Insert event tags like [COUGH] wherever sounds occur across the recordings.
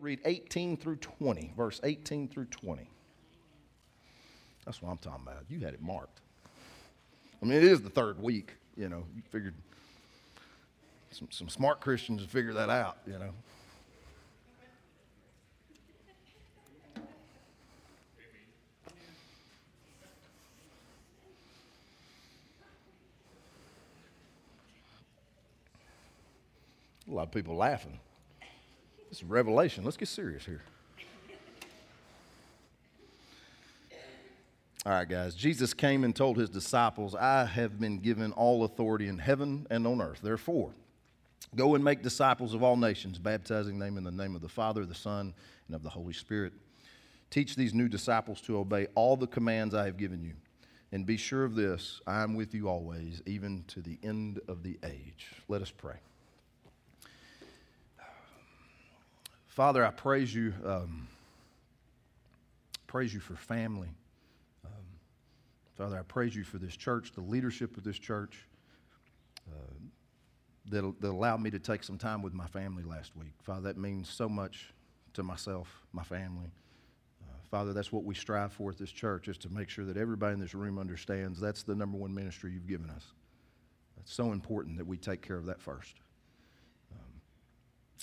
read 18 through 20, verse 18 through 20. That's what I'm talking about. You had it marked. I mean, it is the third week, you know. You figured some, some smart Christians figure that out, you know. A lot of people laughing. This is Revelation. Let's get serious here. All right, guys. Jesus came and told his disciples, I have been given all authority in heaven and on earth. Therefore, go and make disciples of all nations, baptizing them in the name of the Father, the Son, and of the Holy Spirit. Teach these new disciples to obey all the commands I have given you. And be sure of this I am with you always, even to the end of the age. Let us pray. Father, I praise you. Um, praise you for family. Um, Father, I praise you for this church, the leadership of this church uh, that, that allowed me to take some time with my family last week. Father, that means so much to myself, my family. Uh, Father, that's what we strive for at this church, is to make sure that everybody in this room understands that's the number one ministry you've given us. It's so important that we take care of that first.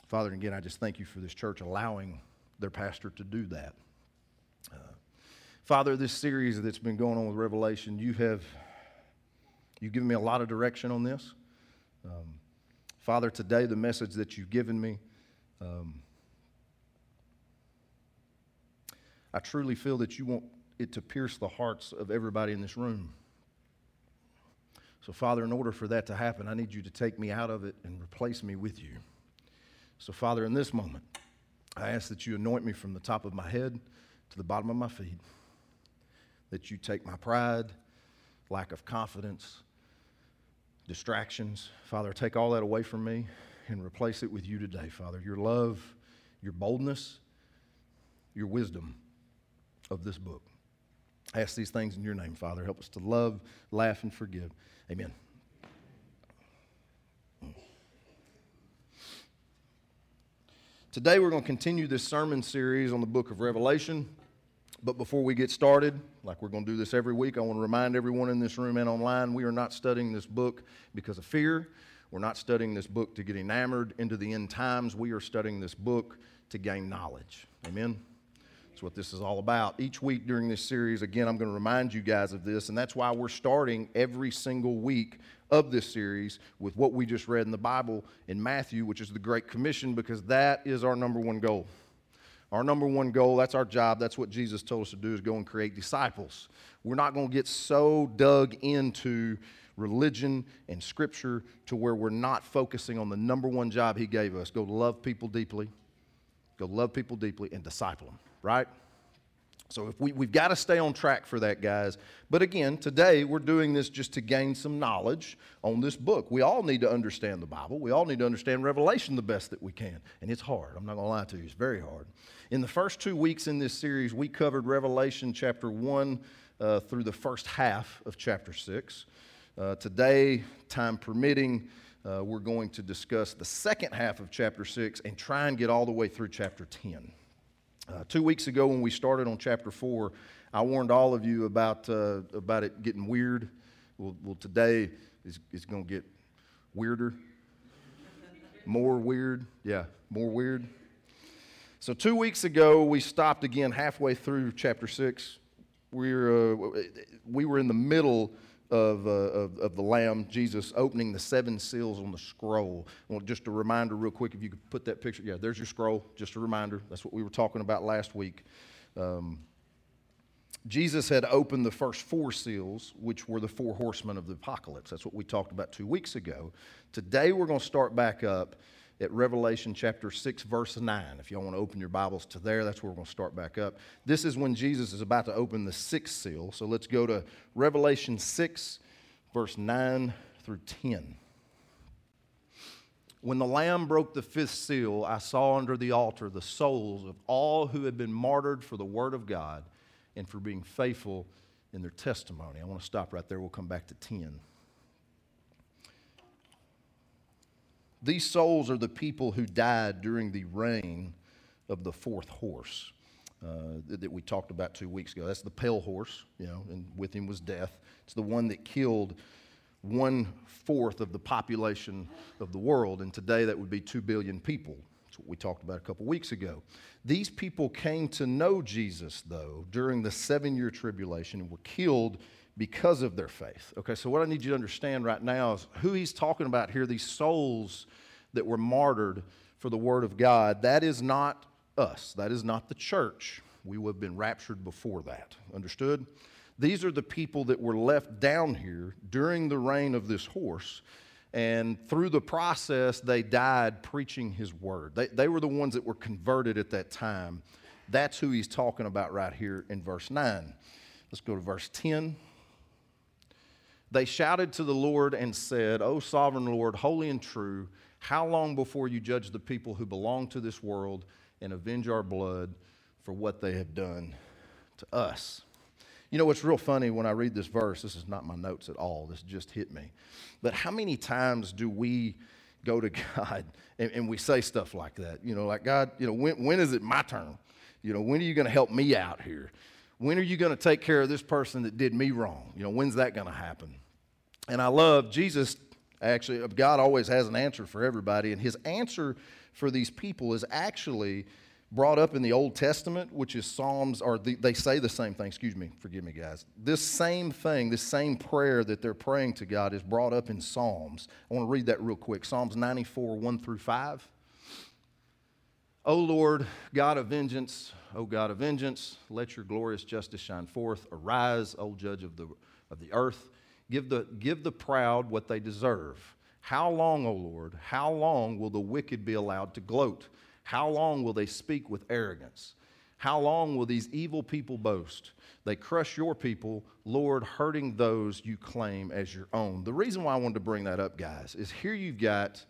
Father, again, I just thank you for this church allowing their pastor to do that. Uh, Father, this series that's been going on with Revelation, you have you've given me a lot of direction on this. Um, Father, today the message that you've given me, um, I truly feel that you want it to pierce the hearts of everybody in this room. So, Father, in order for that to happen, I need you to take me out of it and replace me with you. So, Father, in this moment, I ask that you anoint me from the top of my head to the bottom of my feet, that you take my pride, lack of confidence, distractions. Father, take all that away from me and replace it with you today, Father. Your love, your boldness, your wisdom of this book. I ask these things in your name, Father. Help us to love, laugh, and forgive. Amen. Today we're going to continue this sermon series on the book of Revelation. But before we get started, like we're going to do this every week, I want to remind everyone in this room and online we are not studying this book because of fear. We're not studying this book to get enamored into the end times. We are studying this book to gain knowledge. Amen? That's what this is all about. Each week during this series, again, I'm going to remind you guys of this, and that's why we're starting every single week of this series with what we just read in the Bible in Matthew, which is the Great Commission, because that is our number one goal. Our number one goal, that's our job, that's what Jesus told us to do, is go and create disciples. We're not going to get so dug into religion and scripture to where we're not focusing on the number one job he gave us go love people deeply, go love people deeply, and disciple them, right? So if we, we've got to stay on track for that, guys. But again, today we're doing this just to gain some knowledge on this book. We all need to understand the Bible. We all need to understand Revelation the best that we can. And it's hard. I'm not going to lie to you, it's very hard. In the first two weeks in this series, we covered Revelation chapter 1 uh, through the first half of chapter 6. Uh, today, time permitting, uh, we're going to discuss the second half of chapter 6 and try and get all the way through chapter 10. Uh, two weeks ago, when we started on chapter four, I warned all of you about, uh, about it getting weird. Well, well today is, it's going to get weirder, more weird. Yeah, more weird. So, two weeks ago, we stopped again halfway through chapter six. We're, uh, we were in the middle of, uh, of, of, the Lamb, Jesus opening the seven seals on the scroll. Well, just a reminder, real quick, if you could put that picture. Yeah, there's your scroll. Just a reminder. That's what we were talking about last week. Um, Jesus had opened the first four seals, which were the four horsemen of the apocalypse. That's what we talked about two weeks ago. Today, we're going to start back up at Revelation chapter 6, verse 9. If y'all want to open your Bibles to there, that's where we're going to start back up. This is when Jesus is about to open the sixth seal. So let's go to Revelation 6, verse 9 through 10. When the Lamb broke the fifth seal, I saw under the altar the souls of all who had been martyred for the word of God and for being faithful in their testimony. I want to stop right there. We'll come back to 10. These souls are the people who died during the reign of the fourth horse uh, that, that we talked about two weeks ago. That's the pale horse, you know, and with him was death. It's the one that killed one fourth of the population of the world, and today that would be two billion people. That's what we talked about a couple weeks ago. These people came to know Jesus, though, during the seven year tribulation and were killed because of their faith. Okay, so what I need you to understand right now is who he's talking about here, these souls that were martyred for the word of God, that is not us. That is not the church. We would have been raptured before that. Understood? These are the people that were left down here during the reign of this horse. And through the process, they died preaching his word. They, they were the ones that were converted at that time. That's who he's talking about right here in verse 9. Let's go to verse 10. They shouted to the Lord and said, O sovereign Lord, holy and true, how long before you judge the people who belong to this world and avenge our blood for what they have done to us. You know what's real funny when I read this verse? This is not my notes at all, this just hit me. But how many times do we go to [LAUGHS] God and, and we say stuff like that? You know, like, God, you know, when, when is it my turn? You know, when are you going to help me out here? When are you going to take care of this person that did me wrong? You know, when's that going to happen? And I love Jesus, actually, uh, God always has an answer for everybody, and his answer for these people is actually brought up in the Old Testament, which is Psalms, or the, they say the same thing. Excuse me, forgive me, guys. This same thing, this same prayer that they're praying to God is brought up in Psalms. I want to read that real quick Psalms 94, 1 through 5. O Lord, God of vengeance, O God of vengeance, let your glorious justice shine forth. Arise, O judge of the, of the earth. Give the, give the proud what they deserve how long, O Lord, how long will the wicked be allowed to gloat? How long will they speak with arrogance? How long will these evil people boast? They crush your people, Lord, hurting those you claim as your own. The reason why I wanted to bring that up, guys, is here you've got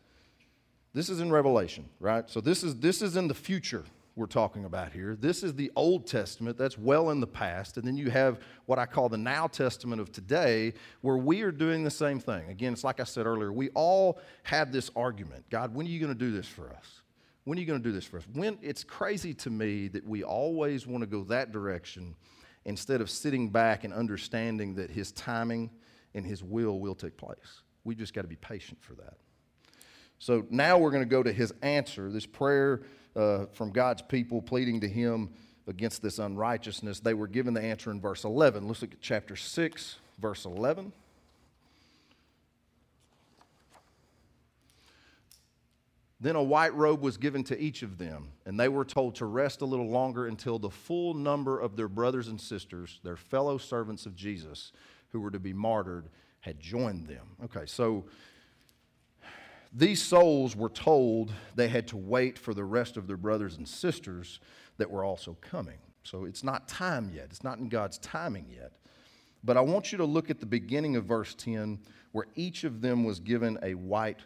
this is in Revelation, right? So this is this is in the future we're talking about here. This is the Old Testament, that's well in the past. And then you have what I call the Now Testament of today, where we are doing the same thing. Again, it's like I said earlier, we all have this argument God, when are you going to do this for us? When are you going to do this for us? When it's crazy to me that we always want to go that direction instead of sitting back and understanding that his timing and his will will take place. We just got to be patient for that. So now we're going to go to his answer, this prayer uh, from God's people pleading to him against this unrighteousness, they were given the answer in verse 11. Let's look at chapter 6, verse 11. Then a white robe was given to each of them, and they were told to rest a little longer until the full number of their brothers and sisters, their fellow servants of Jesus, who were to be martyred, had joined them. Okay, so these souls were told they had to wait for the rest of their brothers and sisters that were also coming. So it's not time yet, it's not in God's timing yet. But I want you to look at the beginning of verse 10 where each of them was given a white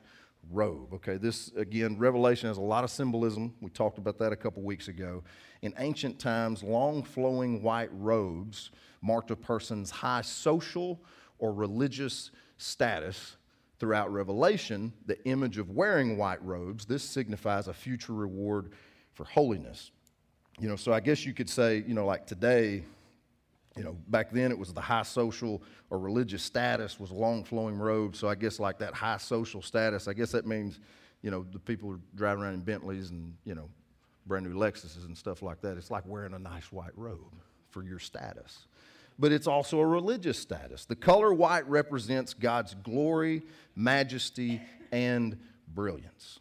robe. Okay, this again, Revelation has a lot of symbolism. We talked about that a couple weeks ago. In ancient times, long flowing white robes marked a person's high social or religious status throughout Revelation, the image of wearing white robes, this signifies a future reward for holiness. You know, so I guess you could say, you know, like today, you know, back then it was the high social or religious status was long flowing robes. So I guess like that high social status, I guess that means, you know, the people driving around in Bentleys and, you know, brand new Lexuses and stuff like that. It's like wearing a nice white robe for your status but it's also a religious status. The color white represents God's glory, majesty, and brilliance.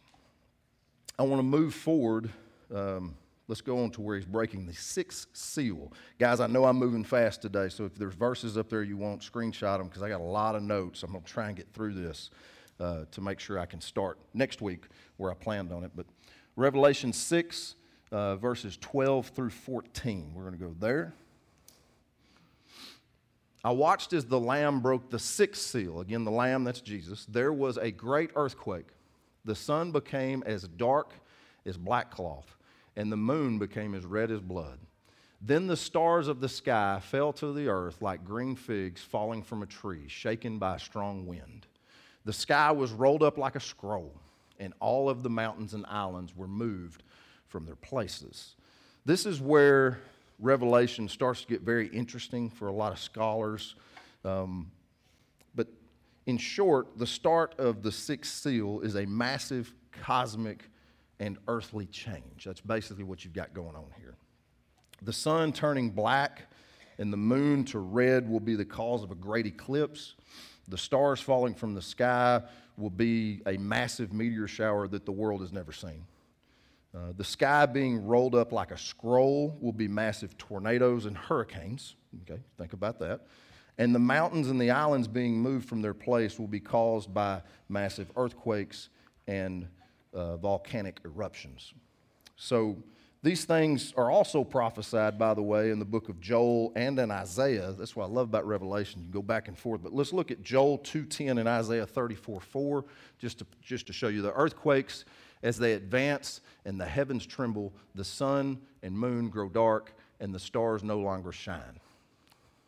I want to move forward. Um, let's go on to where he's breaking the sixth seal. Guys, I know I'm moving fast today, so if there's verses up there you want, screenshot them because I got a lot of notes. I'm going to try and get through this uh, to make sure I can start next week where I planned on it. But Revelation 6, uh, verses 12 through 14. We're going to go there. I watched as the Lamb broke the sixth seal. Again, the Lamb, that's Jesus. There was a great earthquake. The sun became as dark as black cloth, and the moon became as red as blood. Then the stars of the sky fell to the earth like green figs falling from a tree, shaken by a strong wind. The sky was rolled up like a scroll, and all of the mountains and islands were moved from their places. This is where Revelation starts to get very interesting for a lot of scholars. Um, but in short, the start of the sixth seal is a massive cosmic and earthly change. That's basically what you've got going on here. The sun turning black and the moon to red will be the cause of a great eclipse. The stars falling from the sky will be a massive meteor shower that the world has never seen. Uh, the sky being rolled up like a scroll will be massive tornadoes and hurricanes. Okay, think about that. And the mountains and the islands being moved from their place will be caused by massive earthquakes and uh, volcanic eruptions. So, these things are also prophesied, by the way, in the book of Joel and in Isaiah. That's what I love about Revelation. You go back and forth. But let's look at Joel 2.10 and Isaiah 34.4 just to, just to show you the earthquakes as they advance and the heavens tremble, the sun and moon grow dark, and the stars no longer shine.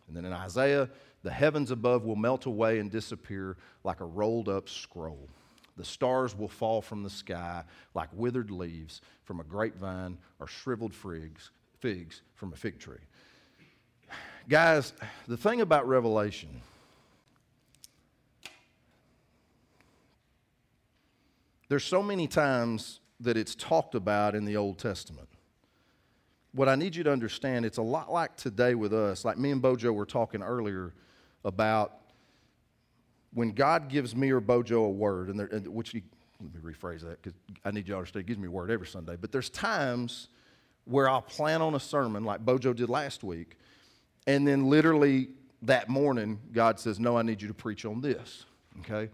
And then in Isaiah, the heavens above will melt away and disappear like a rolled up scroll. The stars will fall from the sky like withered leaves from a grapevine or shriveled figs, figs from a fig tree. Guys, the thing about Revelation, there's so many times that it's talked about in the Old Testament. What I need you to understand, it's a lot like today with us. Like me and Bojo were talking earlier about when God gives me or Bojo a word, and, there, and which he, let me rephrase that because I need you to understand, he gives me a word every Sunday. But there's times where I'll plan on a sermon like Bojo did last week, and then literally that morning, God says, No, I need you to preach on this. Okay?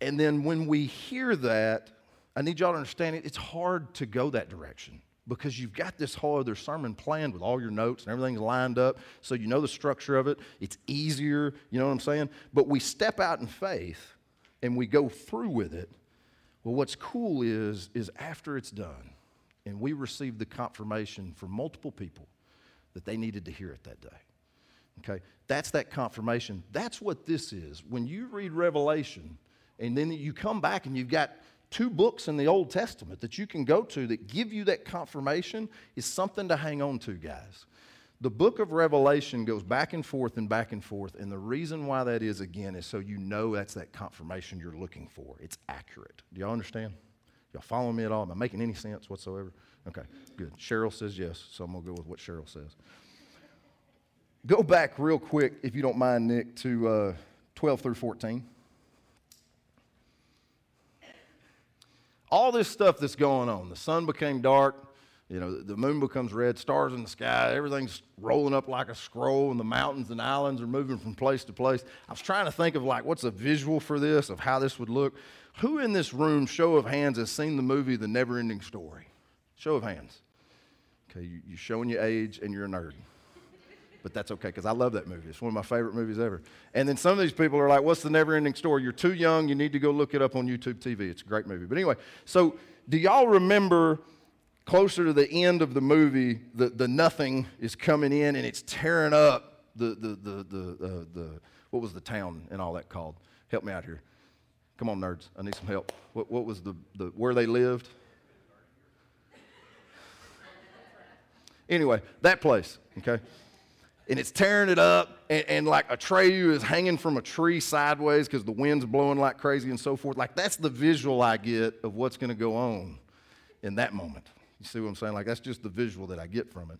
And then when we hear that, I need y'all to understand it, it's hard to go that direction because you've got this whole other sermon planned with all your notes and everything's lined up so you know the structure of it. It's easier, you know what I'm saying? But we step out in faith and we go through with it. Well, what's cool is, is after it's done and we receive the confirmation from multiple people that they needed to hear it that day. Okay? That's that confirmation. That's what this is. When you read Revelation and then you come back and you've got two books in the Old Testament that you can go to that give you that confirmation is something to hang on to, guys. The book of Revelation goes back and forth and back and forth, and the reason why that is, again, is so you know that's that confirmation you're looking for. It's accurate. Do y'all understand? Y'all follow me at all? Am I making any sense whatsoever? Okay, good. Cheryl says yes, so I'm going to go with what Cheryl says. Go back real quick, if you don't mind, Nick, to uh, 12 through 14. All this stuff that's going on. The sun became dark, you know, the moon becomes red, stars in the sky, everything's rolling up like a scroll, and the mountains and islands are moving from place to place. I was trying to think of like what's a visual for this, of how this would look. Who in this room, show of hands, has seen the movie The Never Ending Story? Show of hands. Okay, you're showing your age and you're a nerd but that's okay because I love that movie. It's one of my favorite movies ever. And then some of these people are like, What's the never ending story? You're too young. You need to go look it up on YouTube TV. It's a great movie. But anyway, so do y'all remember closer to the end of the movie, the, the nothing is coming in and it's tearing up the, the, the, the, uh, the, what was the town and all that called? Help me out here. Come on, nerds. I need some help. What, what was the, the, where they lived? Anyway, that place, okay? And it's tearing it up, and, and like Atreyu is hanging from a tree sideways because the wind's blowing like crazy and so forth. Like that's the visual I get of what's going to go on in that moment. You see what I'm saying? Like that's just the visual that I get from it.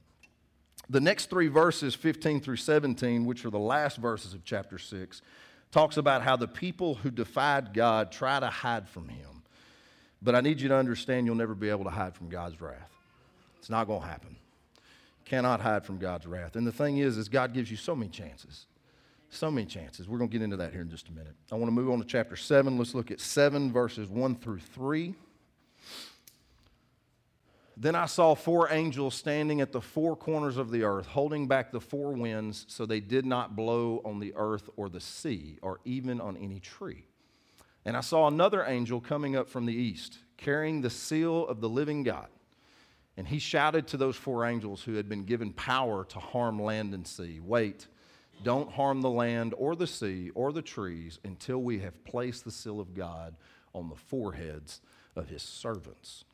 The next three verses, 15 through 17, which are the last verses of chapter 6, talks about how the people who defied God try to hide from him. But I need you to understand you'll never be able to hide from God's wrath. It's not going to happen cannot hide from God's wrath. And the thing is, is God gives you so many chances. So many chances. We're going to get into that here in just a minute. I want to move on to chapter 7. Let's look at 7 verses 1 through 3. Then I saw four angels standing at the four corners of the earth, holding back the four winds so they did not blow on the earth or the sea or even on any tree. And I saw another angel coming up from the east, carrying the seal of the living God. And he shouted to those four angels who had been given power to harm land and sea Wait, don't harm the land or the sea or the trees until we have placed the seal of God on the foreheads of his servants.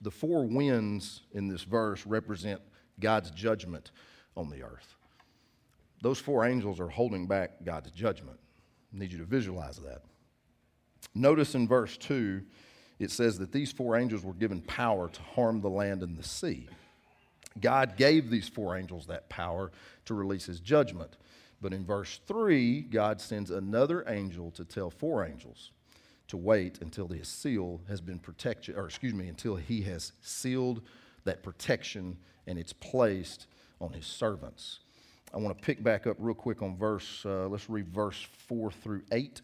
The four winds in this verse represent God's judgment on the earth. Those four angels are holding back God's judgment. I need you to visualize that. Notice in verse 2, it says that these four angels were given power to harm the land and the sea. God gave these four angels that power to release his judgment. But in verse 3, God sends another angel to tell four angels to wait until the seal has been protected, or excuse me, until he has sealed that protection and it's placed on his servants. I want to pick back up real quick on verse, uh, let's read verse 4 through 8.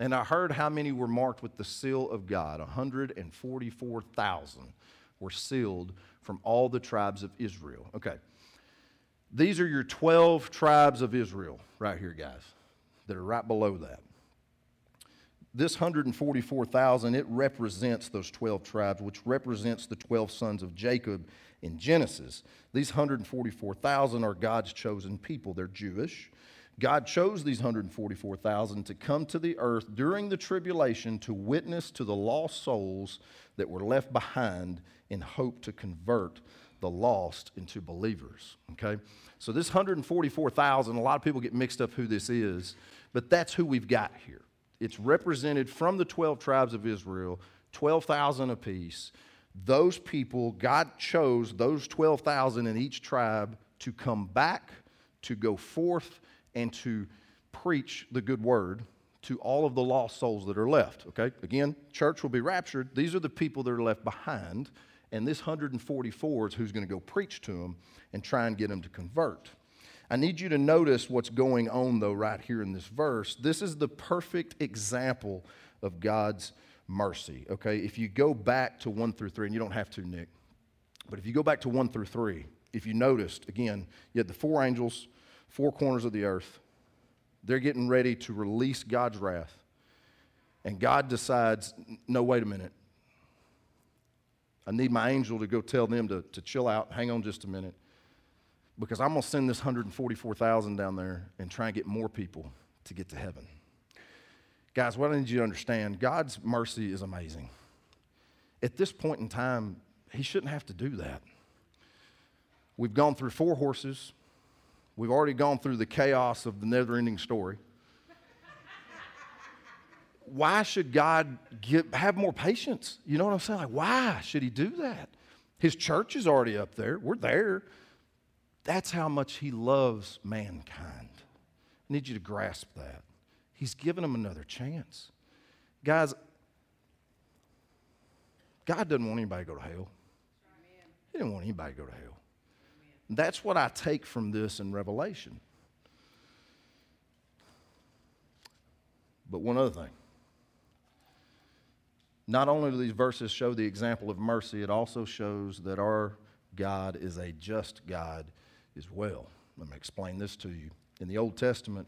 And I heard how many were marked with the seal of God. 144,000 were sealed from all the tribes of Israel. Okay. These are your 12 tribes of Israel right here, guys, that are right below that. This 144,000, it represents those 12 tribes, which represents the 12 sons of Jacob in Genesis. These 144,000 are God's chosen people. They're Jewish. God chose these 144,000 to come to the earth during the tribulation to witness to the lost souls that were left behind in hope to convert the lost into believers. Okay? So, this 144,000, a lot of people get mixed up who this is, but that's who we've got here. It's represented from the 12 tribes of Israel, 12,000 apiece. Those people, God chose those 12,000 in each tribe to come back, to go forth, and to preach the good word to all of the lost souls that are left. Okay? Again, church will be raptured. These are the people that are left behind. And this 144 is who's going to go preach to them and try and get them to convert. I need you to notice what's going on, though, right here in this verse. This is the perfect example of God's mercy. Okay? If you go back to 1 through 3, and you don't have to, Nick, but if you go back to 1 through 3, if you noticed, again, you had the four angels four corners of the earth. They're getting ready to release God's wrath. And God decides, no, wait a minute. I need my angel to go tell them to, to chill out, hang on just a minute, because I'm going to send this 144,000 down there and try and get more people to get to heaven. Guys, what I need you to understand God's mercy is amazing. At this point in time, He shouldn't have to do that. We've gone through four horses, We've already gone through the chaos of the never ending story. why should God have more patience? You know what I'm saying? Like, why should He do that? His church is already up there. We're there. That's how much He loves mankind. I need you to grasp that. He's given them another chance. Guys, God doesn't want anybody to go to hell. He didn't want anybody to go to hell. That's what I take from this in Revelation. But one other thing. Not only do these verses show the example of mercy, it also shows that our God is a just God as well. Let me explain this to you. In the Old Testament,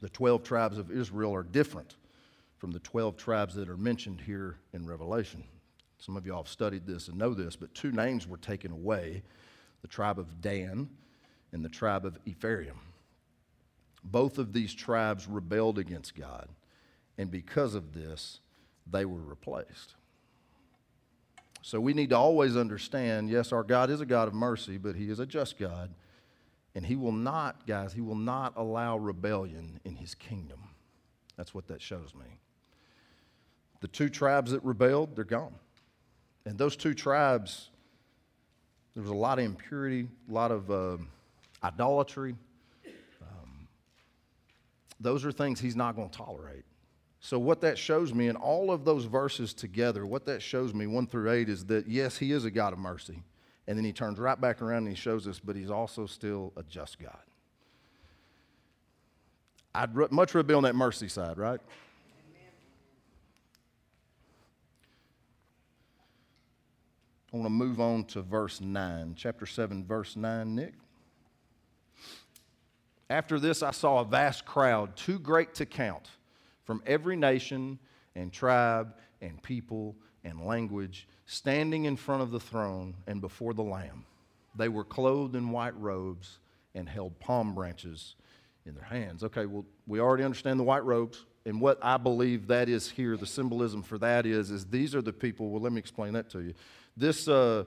the 12 tribes of Israel are different from the 12 tribes that are mentioned here in Revelation. Some of y'all have studied this and know this, but two names were taken away the tribe of Dan and the tribe of Ephraim. Both of these tribes rebelled against God, and because of this, they were replaced. So we need to always understand yes, our God is a God of mercy, but He is a just God. And He will not, guys, He will not allow rebellion in His kingdom. That's what that shows me. The two tribes that rebelled, they're gone. And those two tribes there was a lot of impurity, a lot of uh, idolatry. Um, those are things he's not going to tolerate. So, what that shows me in all of those verses together, what that shows me, one through eight, is that yes, he is a God of mercy. And then he turns right back around and he shows us, but he's also still a just God. I'd much rather be on that mercy side, right? I want to move on to verse 9, chapter 7, verse 9, Nick. After this, I saw a vast crowd, too great to count, from every nation and tribe and people and language, standing in front of the throne and before the Lamb. They were clothed in white robes and held palm branches in their hands. Okay, well, we already understand the white robes. And what I believe that is here, the symbolism for that is, is these are the people. Well, let me explain that to you. This, uh,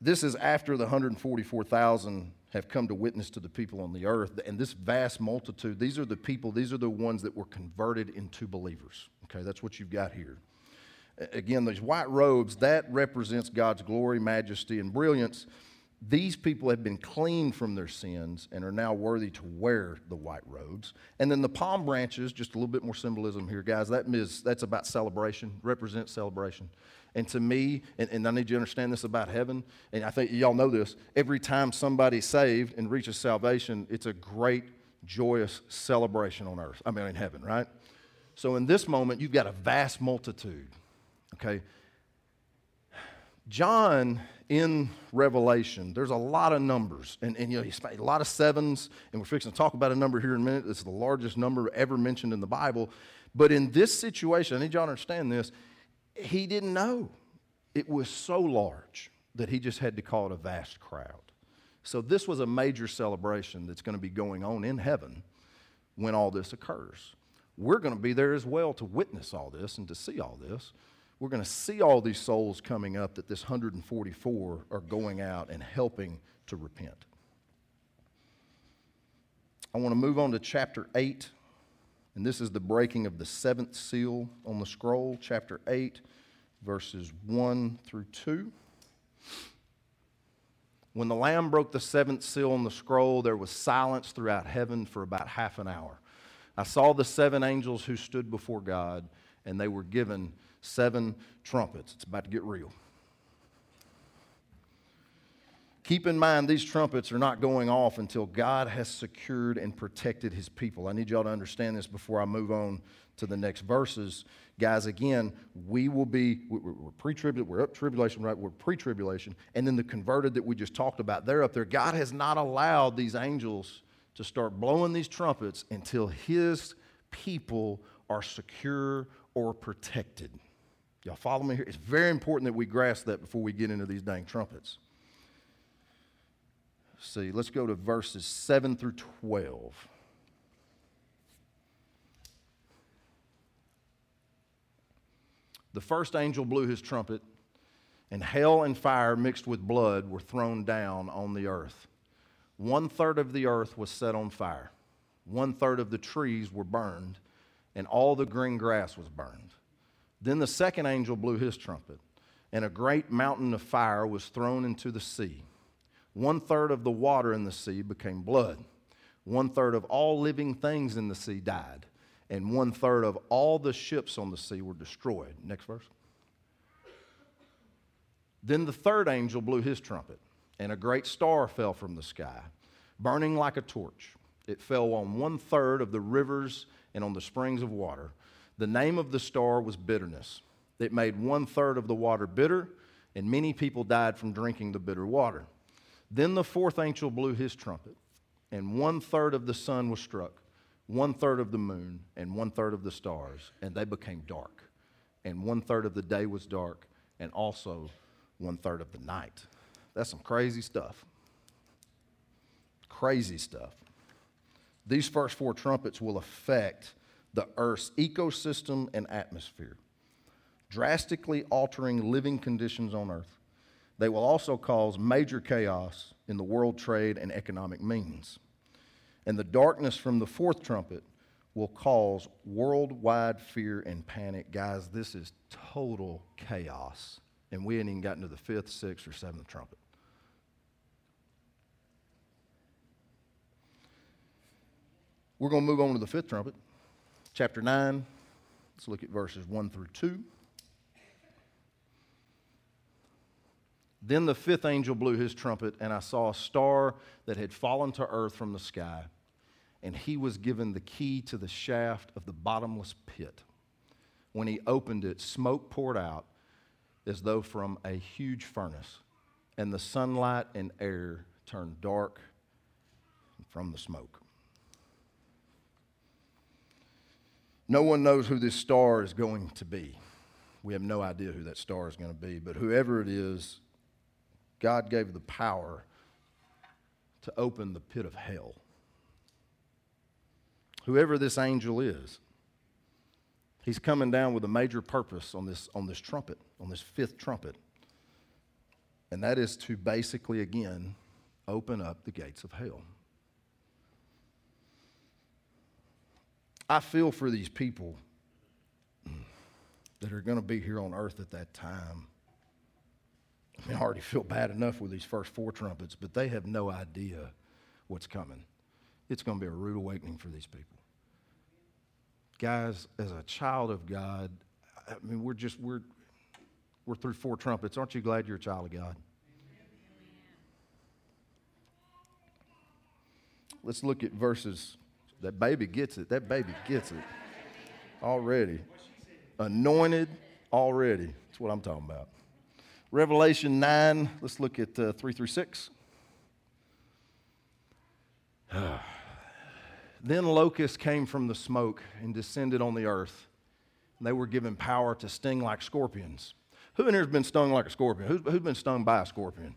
this is after the 144,000 have come to witness to the people on the earth. And this vast multitude, these are the people, these are the ones that were converted into believers. Okay, that's what you've got here. Again, these white robes, that represents God's glory, majesty, and brilliance. These people have been cleaned from their sins and are now worthy to wear the white robes. And then the palm branches, just a little bit more symbolism here, guys. That is, that's about celebration, represents celebration. And to me, and, and, I need you to understand this about heaven, and I think y'all know this, every time somebody's saved and reaches salvation, it's a great, joyous celebration on earth. I mean, in heaven, right? So in this moment, you've got a vast multitude, okay? John in Revelation, there's a lot of numbers, and, and you know, a lot of sevens, and we're fixing to talk about a number here in a minute. It's the largest number ever mentioned in the Bible. But in this situation, I need y'all to understand this he didn't know. It was so large that he just had to call it a vast crowd. So, this was a major celebration that's going to be going on in heaven when all this occurs. We're going to be there as well to witness all this and to see all this. We're going to see all these souls coming up that this 144 are going out and helping to repent. I want to move on to chapter 8 and this is the breaking of the seventh seal on the scroll, chapter 8, verses 1 through 2. When the Lamb broke the seventh seal on the scroll, there was silence throughout heaven for about half an hour. I saw the seven angels who stood before God, and they were given seven trumpets. It's about to get real. Keep in mind, these trumpets are not going off until God has secured and protected his people. I need y'all to understand this before I move on to the next verses. Guys, again, we will be, we're pre tribulation, we're up tribulation, right? We're pre tribulation. And then the converted that we just talked about, they're up there. God has not allowed these angels to start blowing these trumpets until his people are secure or protected. Y'all follow me here? It's very important that we grasp that before we get into these dang trumpets see, let's go to verses 7 through 12. The first angel blew his trumpet, and hell and fire mixed with blood were thrown down on the earth. One third of the earth was set on fire, one third of the trees were burned, and all the green grass was burned. Then the second angel blew his trumpet, and a great mountain of fire was thrown into the sea one third of the water in the sea became blood. One third of all living things in the sea died. And one third of all the ships on the sea were destroyed. Next verse. Then the third angel blew his trumpet, and a great star fell from the sky, burning like a torch. It fell on one third of the rivers and on the springs of water. The name of the star was bitterness. It made one third of the water bitter, and many people died from drinking the bitter water. Then the fourth angel blew his trumpet, and one third of the sun was struck, one third of the moon, and one third of the stars, and they became dark. And one third of the day was dark, and also one third of the night. That's some crazy stuff. Crazy stuff. These first four trumpets will affect the Earth's ecosystem and atmosphere, drastically altering living conditions on Earth. They will also cause major chaos in the world trade and economic means. And the darkness from the fourth trumpet will cause worldwide fear and panic. Guys, this is total chaos. And we ain't even gotten to the fifth, sixth, or seventh trumpet. We're going to move on to the fifth trumpet, chapter 9. Let's look at verses 1 through 2. Then the fifth angel blew his trumpet, and I saw a star that had fallen to earth from the sky, and he was given the key to the shaft of the bottomless pit. When he opened it, smoke poured out as though from a huge furnace, and the sunlight and air turned dark from the smoke. No one knows who this star is going to be. We have no idea who that star is going to be, but whoever it is, God gave the power to open the pit of hell. whoever this angel is, he's coming down with a major purpose on this, on this trumpet, on this fifth trumpet. And that is to basically, again, open up the gates of hell. I feel for these people that are going to be here on earth at that time. I mean, I already feel bad enough with these first four trumpets, but they have no idea what's coming. It's going to be a rude awakening for these people. Guys, as a child of God, I mean, we're just, we're, we're through four trumpets. Aren't you glad you're a child of God? Let's look at verses that baby gets it. That baby gets it already. Anointed already. That's what I'm talking about. Revelation 9, let's look at uh, 3 through 6. [SIGHS] then locusts came from the smoke and descended on the earth. And they were given power to sting like scorpions. Who in here has been stung like a scorpion? Who's, who's been stung by a scorpion?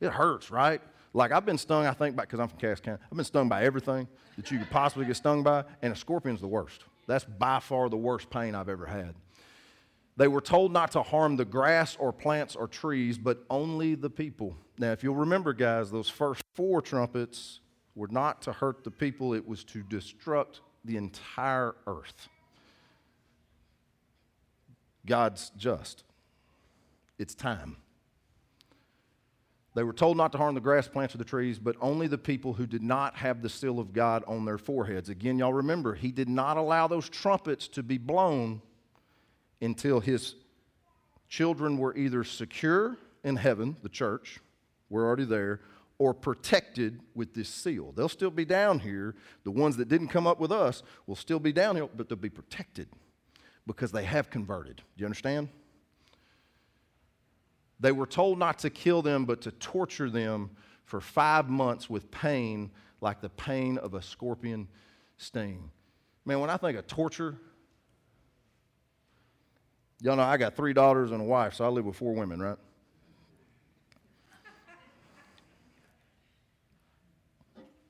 It hurts, right? Like I've been stung, I think, because I'm from Cass County. I've been stung by everything that you could possibly get stung by, and a scorpion's the worst. That's by far the worst pain I've ever had. They were told not to harm the grass or plants or trees, but only the people. Now, if you'll remember, guys, those first four trumpets were not to hurt the people, it was to destruct the entire earth. God's just. It's time. They were told not to harm the grass, plants, or the trees, but only the people who did not have the seal of God on their foreheads. Again, y'all remember, he did not allow those trumpets to be blown until his children were either secure in heaven, the church, we're already there, or protected with this seal. They'll still be down here. The ones that didn't come up with us will still be down here, but they'll be protected because they have converted. Do you understand? They were told not to kill them, but to torture them for five months with pain like the pain of a scorpion sting. Man, when I think of torture, y'all know I got three daughters and a wife, so I live with four women, right?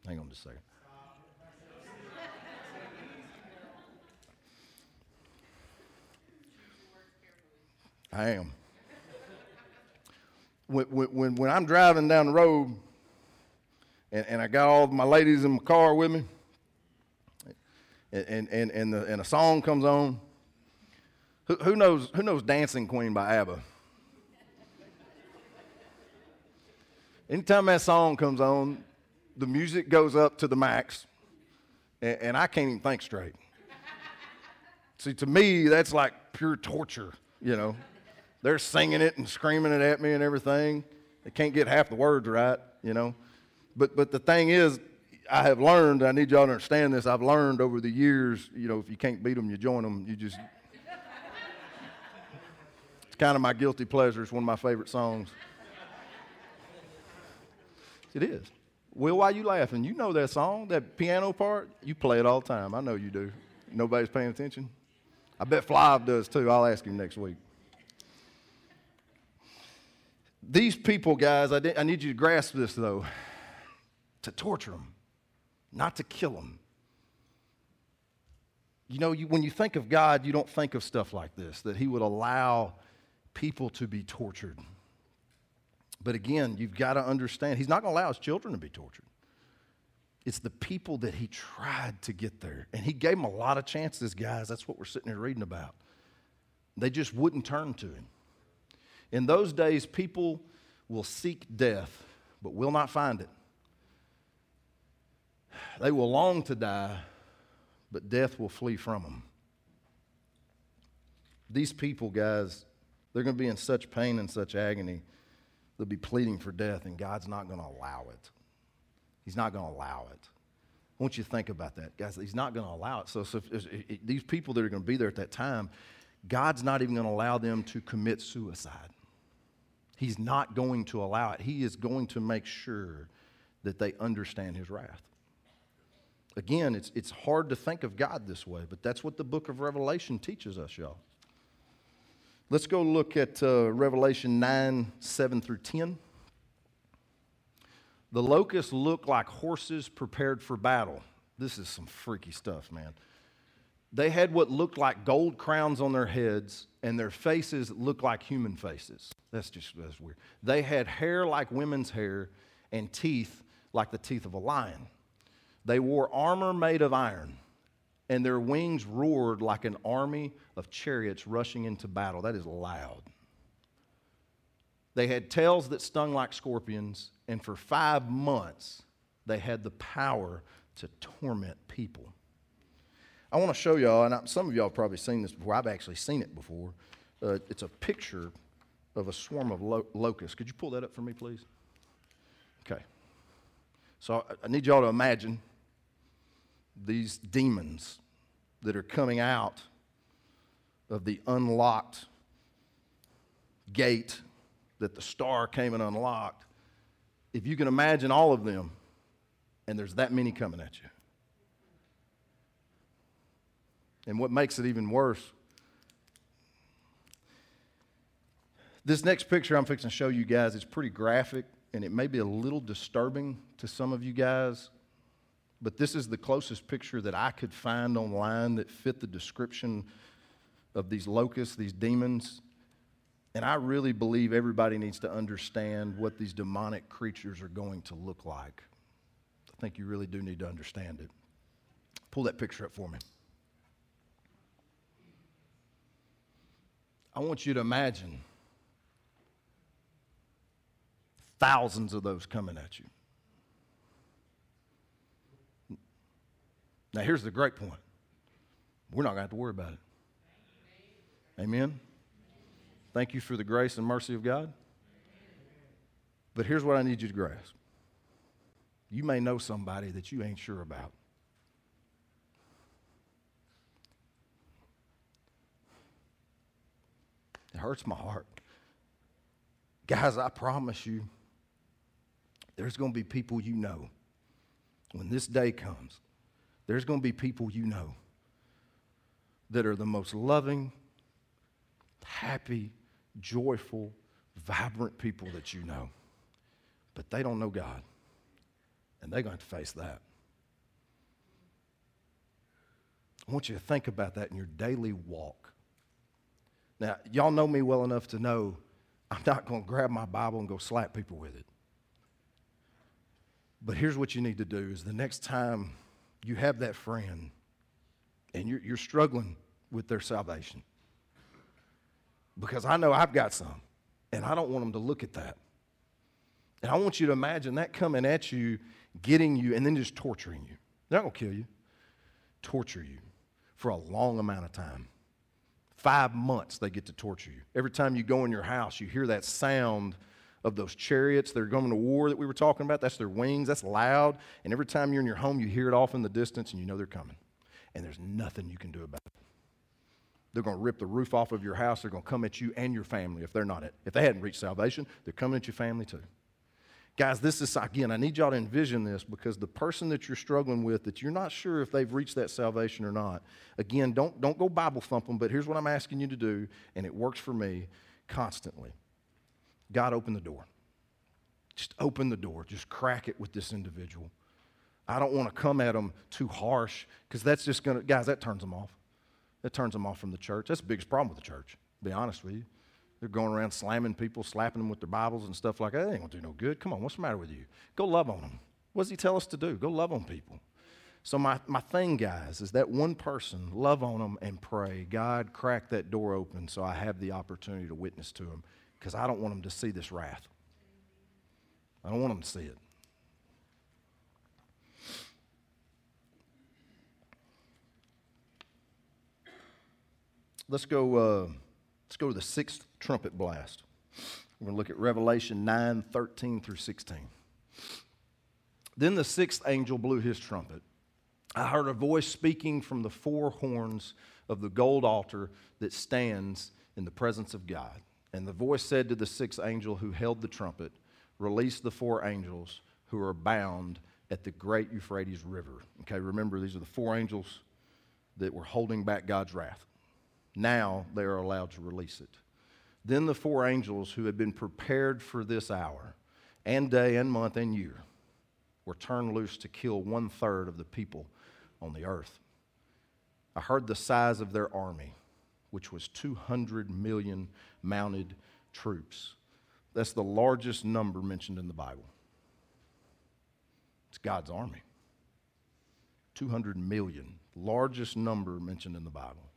Hang on just a second. I am when, when, when I'm driving down the road and, and I got all my ladies in my car with me, and, and, and, the, and a song comes on, who, who, knows, who knows Dancing Queen by ABBA? Anytime that song comes on, the music goes up to the max, and, and I can't even think straight. See, to me, that's like pure torture, you know. They're singing it and screaming it at me and everything. They can't get half the words right, you know. But, but the thing is, I have learned, I need y'all to understand this, I've learned over the years, you know, if you can't beat them, you join them. You just. Kind of my guilty pleasure. It's one of my favorite songs. It is. Will, why are you laughing? You know that song, that piano part? You play it all the time. I know you do. Nobody's paying attention. I bet Flive does too. I'll ask him next week. These people, guys, I, I need you to grasp this though to torture them, not to kill them. You know, you, when you think of God, you don't think of stuff like this, that He would allow people to be tortured. But again, you've got to understand, He's not going to allow His children to be tortured. It's the people that He tried to get there. And He gave them a lot of chances, guys. That's what we're sitting here reading about. They just wouldn't turn to Him. In those days, people will seek death, but will not find it. They will long to die, but death will flee from them. These people, guys, they're going to be in such pain and such agony, they'll be pleading for death, and God's not going to allow it. He's not going to allow it. I want you to think about that, guys. He's not going to allow it. So, so if, if, these people that are going to be there at that time, God's not even going to allow them to commit suicide. He's not going to allow it. He is going to make sure that they understand his wrath. Again, it's, it's hard to think of God this way, but that's what the book of Revelation teaches us, y'all. Let's go look at uh, Revelation 9 7 through 10. The locusts look like horses prepared for battle. This is some freaky stuff, man. They had what looked like gold crowns on their heads, and their faces looked like human faces. That's just that's weird. They had hair like women's hair and teeth like the teeth of a lion. They wore armor made of iron, and their wings roared like an army of chariots rushing into battle. That is loud. They had tails that stung like scorpions, and for five months, they had the power to torment people. I want to show y'all, and some of y'all have probably seen this before. I've actually seen it before. Uh, it's a picture of a swarm of lo- locusts. Could you pull that up for me, please? Okay. So I, I need y'all to imagine these demons that are coming out of the unlocked gate that the star came and unlocked. If you can imagine all of them, and there's that many coming at you. And what makes it even worse, this next picture I'm fixing to show you guys is pretty graphic and it may be a little disturbing to some of you guys, but this is the closest picture that I could find online that fit the description of these locusts, these demons. And I really believe everybody needs to understand what these demonic creatures are going to look like. I think you really do need to understand it. Pull that picture up for me. I want you to imagine thousands of those coming at you. Now, here's the great point we're not going to have to worry about it. Amen? Thank you for the grace and mercy of God. But here's what I need you to grasp you may know somebody that you ain't sure about. It hurts my heart. Guys, I promise you, there's going to be people you know when this day comes. There's going to be people you know that are the most loving, happy, joyful, vibrant people that you know. But they don't know God. And they're going to, face that. I want you to think about that in your daily walk. Now, y'all know me well enough to know I'm not going to grab my Bible and go slap people with it. But here's what you need to do is the next time you have that friend and you're, you're struggling with their salvation, because I know I've got some, and I don't want them to look at that. And I want you to imagine that coming at you, getting you, and then just torturing you. They're not going to kill you, torture you for a long amount of time. Five months they get to torture you. Every time you go in your house, you hear that sound of those chariots that are going to war that we were talking about. That's their wings, that's loud. And every time you're in your home, you hear it off in the distance and you know they're coming. And there's nothing you can do about it. They're going to rip the roof off of your house. They're going to come at you and your family if they're not it. If they hadn't reached salvation, they're coming at your family too. Guys, this is, again, I need y'all to envision this because the person that you're struggling with, that you're not sure if they've reached that salvation or not, again, don't, don't go Bible thumping, but here's what I'm asking you to do, and it works for me constantly. God, open the door. Just open the door. Just crack it with this individual. I don't want to come at them too harsh because that's just going to, guys, that turns them off. That turns them off from the church. That's the biggest problem with the church, be honest with you. They're going around slamming people, slapping them with their Bibles and stuff like that. That ain't going to do no good. Come on, what's the matter with you? Go love on them. What does he tell us to do? Go love on people. So, my, my thing, guys, is that one person, love on them and pray. God, crack that door open so I have the opportunity to witness to them because I don't want them to see this wrath. I don't want them to see it. Let's go, uh, let's go to the sixth trumpet blast. We're going to look at Revelation 9 13 through 16. Then the sixth angel blew his trumpet. I heard a voice speaking from the four horns of the gold altar that stands in the presence of God. And the voice said to the sixth angel who held the trumpet, Release the four angels who are bound at the great Euphrates River. Okay, remember, these are the four angels that were holding back God's wrath. Now they are allowed to release it. Then the four angels who had been prepared for this hour, and day, and month, and year, were turned loose to kill one third of the people on the earth. I heard the size of their army, which was 200 million mounted troops. That's the largest number mentioned in the Bible. It's God's army. 200 million, largest number mentioned in the Bible.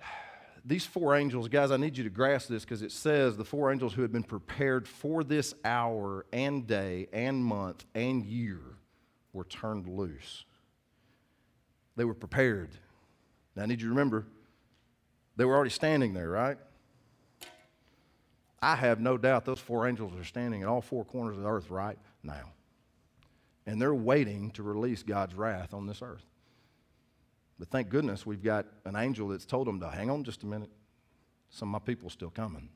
[SIGHS] These four angels, guys, I need you to grasp this because it says the four angels who had been prepared for this hour and day and month and year were turned loose. They were prepared. Now, I need you to remember, they were already standing there, right? I have no doubt those four angels are standing in all four corners of the earth right now. And they're waiting to release God's wrath on this earth. But thank goodness we've got an angel that's told them to hang on just a minute. Some of my people still coming.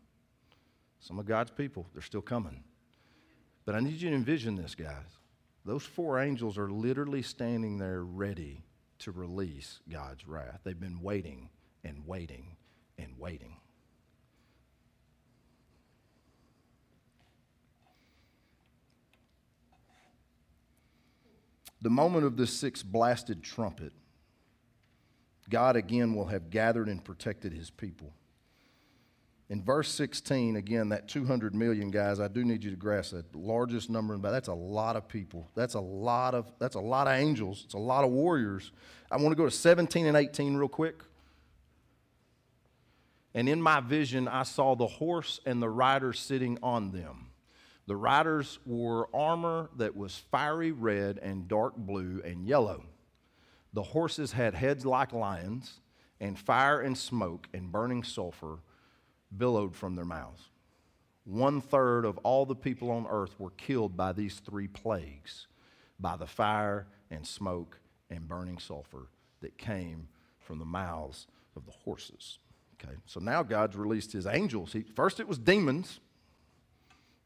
Some of God's people, they're still coming. But I need you to envision this, guys. Those four angels are literally standing there ready to release God's wrath. They've been waiting and waiting and waiting. The moment of this sixth blasted trumpet, God again will have gathered and protected his people. In verse 16, again, that 200 million guys, I do need you to grasp that. Largest number in that's a lot of people. That's a lot of that's a lot of angels. It's a lot of warriors. I want to go to 17 and 18 real quick. And in my vision, I saw the horse and the rider sitting on them. The riders wore armor that was fiery red and dark blue and yellow. The horses had heads like lions, and fire and smoke and burning sulfur billowed from their mouths. One third of all the people on earth were killed by these three plagues by the fire and smoke and burning sulfur that came from the mouths of the horses. Okay, so now God's released his angels. He, first it was demons.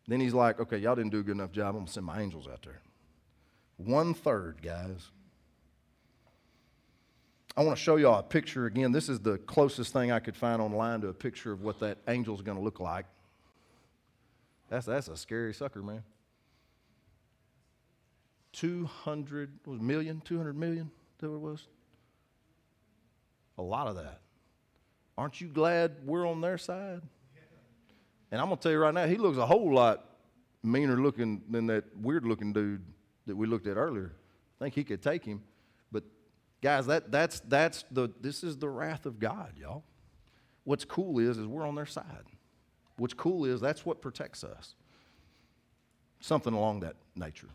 Then he's like, okay, y'all didn't do a good enough job. I'm going to send my angels out there. One third, guys. I want to show y'all a picture again. This is the closest thing I could find online to a picture of what that angel is going to look like. That's, that's a scary sucker, man. 200 was million, 200 million, that it was? A lot of that. Aren't you glad we're on their side? And I'm going to tell you right now, he looks a whole lot meaner looking than that weird looking dude that we looked at earlier. I think he could take him. Guys, that, that's, that's the, this is the wrath of God, y'all. What's cool is, is we're on their side. What's cool is that's what protects us. Something along that nature.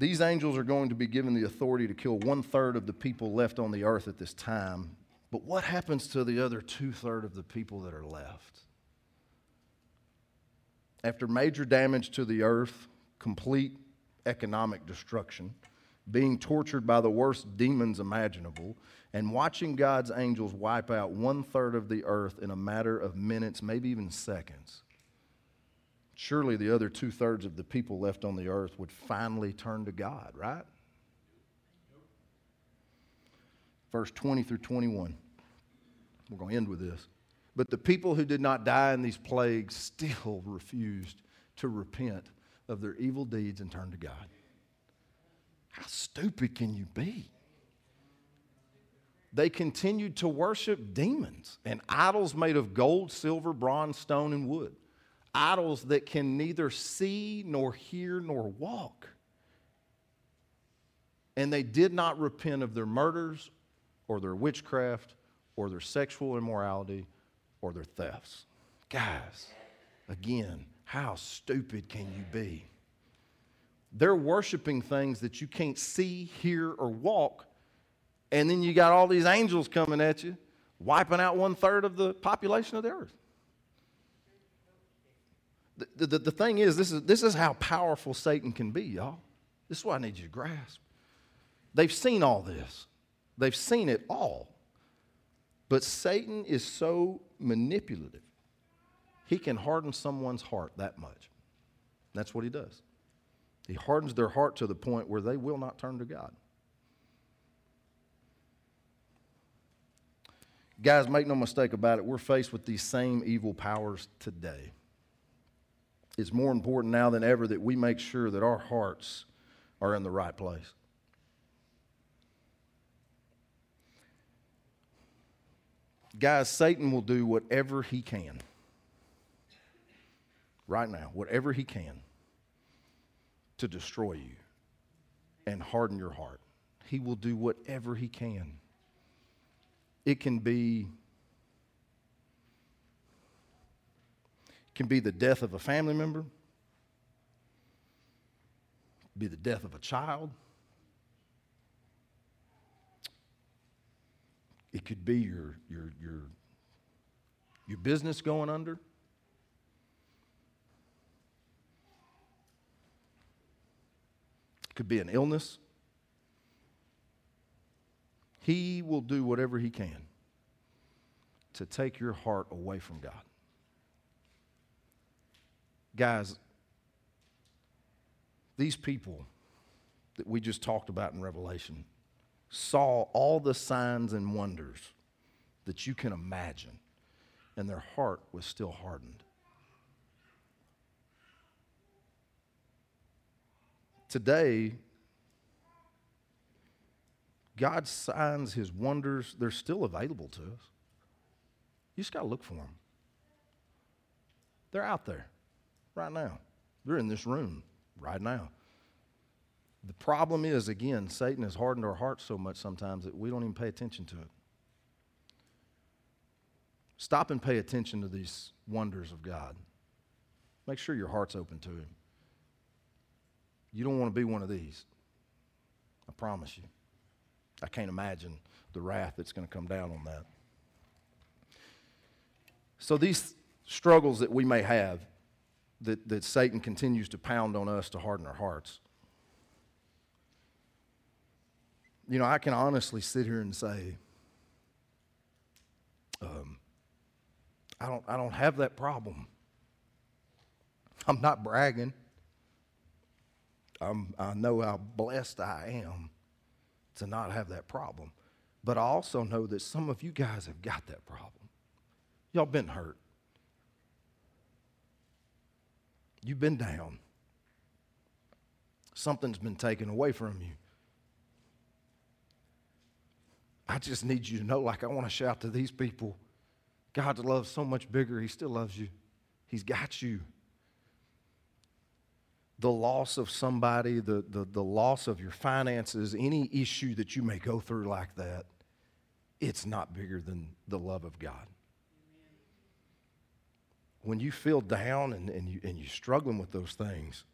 These angels are going to be given the authority to kill one third of the people left on the earth at this time. But what happens to the other two third of the people that are left? After major damage to the earth, complete economic destruction, being tortured by the worst demons imaginable, and watching God's angels wipe out one third of the earth in a matter of minutes, maybe even seconds. Surely the other two thirds of the people left on the earth would finally turn to God, right? Verse 20 through 21. We're going to end with this. But the people who did not die in these plagues still [LAUGHS] refused to repent of their evil deeds and turn to God. How stupid can you be? They continued to worship demons and idols made of gold, silver, bronze, stone, and wood. Idols that can neither see, nor hear, nor walk. And they did not repent of their murders, or their witchcraft, or their sexual immorality, or their thefts. Guys, again, how stupid can you be? They're worshiping things that you can't see, hear, or walk. And then you got all these angels coming at you, wiping out one third of the population of the earth. The, the, the thing is this, is, this is how powerful Satan can be, y'all. This is what I need you to grasp. They've seen all this, they've seen it all. But Satan is so manipulative, he can harden someone's heart that much. That's what he does. He hardens their heart to the point where they will not turn to God. Guys, make no mistake about it, we're faced with these same evil powers today. it's more important now than ever that we make sure that our hearts are in the right place. Guys, Satan will do whatever he can. Right now, whatever he can to destroy you and harden your heart. He will do whatever he can. It can be can be the death of a family member, be the death of a child. It could be your, your, your, your business going under. Could be an illness. He will do whatever he can to take your heart away from God. Guys, these people that we just talked about in Revelation saw all the signs and wonders that you can imagine, and their heart was still hardened. Today, God's signs, His wonders, they're still available to us. You just got to look for them. They're out there right now. They're in this room right now. The problem is, again, Satan has hardened our hearts so much sometimes that we don't even pay attention to it. Stop and pay attention to these wonders of God. Make sure your heart's open to Him. You don't want to be one of these. I promise you. I can't imagine the wrath that's going to come down on that. So, these struggles that we may have, that, that Satan continues to pound on us to harden our hearts. You know, I can honestly sit here and say, um, I, don't, I don't have that problem. I'm not bragging. I'm, I know how blessed I am to not have that problem. But I also know that some of you guys have got that problem. Y'all been hurt. You've been down. Something's been taken away from you. I just need you to know, like, I want to shout to these people God's love so much bigger. He still loves you, He's got you. The loss of somebody, the, the, the loss of your finances, any issue that you may go through like that, it's not bigger than the love of God when you feel down and, and, you, and you're struggling with those things,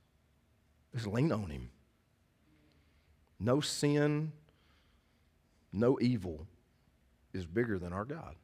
just lean on Him. No sin, no evil is bigger than our God.